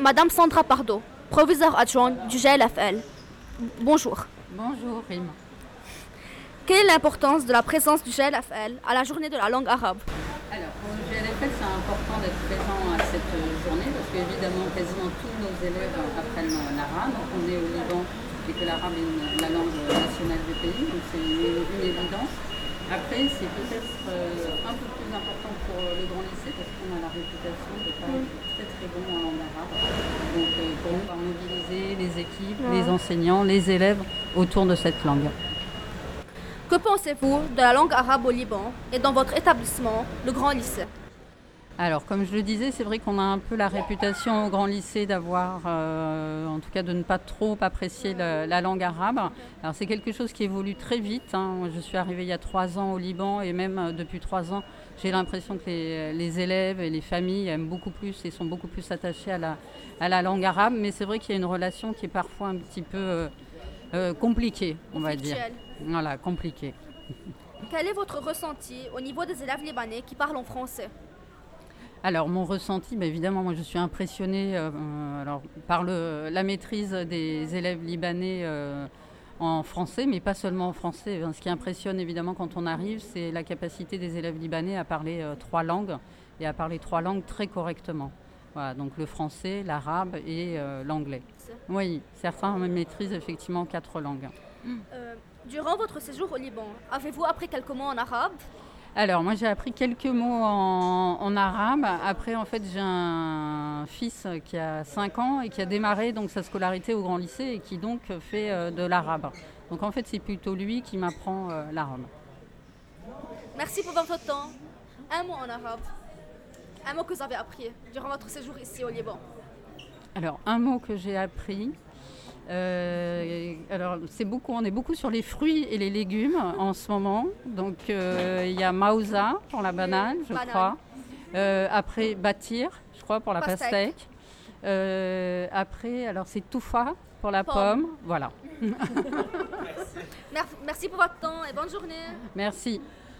Madame Sandra Pardo, proviseur adjointe du GLFL. Bonjour. Bonjour Rim. Quelle est l'importance de la présence du GLFL à la journée de la langue arabe? Alors pour le GLFL, c'est important d'être présent à cette journée parce qu'évidemment quasiment tous nos élèves apprennent l'arabe. On est au Liban et que l'arabe est la langue nationale du pays, donc c'est une, une évidence. Après, c'est peut-être euh, un peu plus important pour le grand lycée parce qu'on a la réputation de pas être très très bon en langue arabe. Donc euh, pour nous, on va mobiliser les équipes, les enseignants, les élèves autour de cette langue. Que pensez-vous de la langue arabe au Liban et dans votre établissement, le Grand Lycée? Alors, comme je le disais, c'est vrai qu'on a un peu la réputation au grand lycée d'avoir, euh, en tout cas, de ne pas trop apprécier la langue arabe. Alors, c'est quelque chose qui évolue très vite. hein. Moi, Je suis arrivée il y a trois ans au Liban et même euh, depuis trois ans, j'ai l'impression que les, les élèves et les familles aiment beaucoup plus et sont beaucoup plus attachés à la, à la langue arabe. Mais c'est vrai qu'il y a une relation qui est parfois un petit peu euh, euh, compliquée, on va dire. Voilà, compliquée. Quel est votre ressenti au niveau des élèves libanais qui parlent en français? Alors mon ressenti, bah, évidemment, moi je suis impressionnée euh, euh, alors, par le, la maîtrise des élèves libanais euh, en français, mais pas seulement en français. Hein. Ce qui impressionne évidemment quand on arrive, c'est la capacité des élèves libanais à parler euh, trois langues et à parler trois langues très correctement. Voilà, donc le français, l'arabe et l'anglais. Oui, certains maîtrisent effectivement quatre langues. Durant votre séjour au Liban, avez-vous appris quelques mots en arabe? Alors, moi, j'ai appris quelques mots en, en arabe. Après, en fait, j'ai un fils qui a 5 ans et qui a démarré donc sa scolarité au grand lycée et qui donc fait euh, de l'arabe. Donc, en fait, c'est plutôt lui qui m'apprend euh, l'arabe. Merci pour votre temps. Un mot en arabe. Un mot que vous avez appris durant votre séjour ici au Liban. Alors, un mot que j'ai appris. Euh, alors, c'est beaucoup, on est beaucoup sur les fruits et les légumes en ce moment. Donc, euh, il y a mausa pour la banane, je Banane. crois. Euh, après, bâtir, je crois, pour la Pastèque. pastèque. Après, alors c'est toufa pour la Pomme. pomme. Voilà. Mer- Merci pour votre temps et bonne journée. Merci.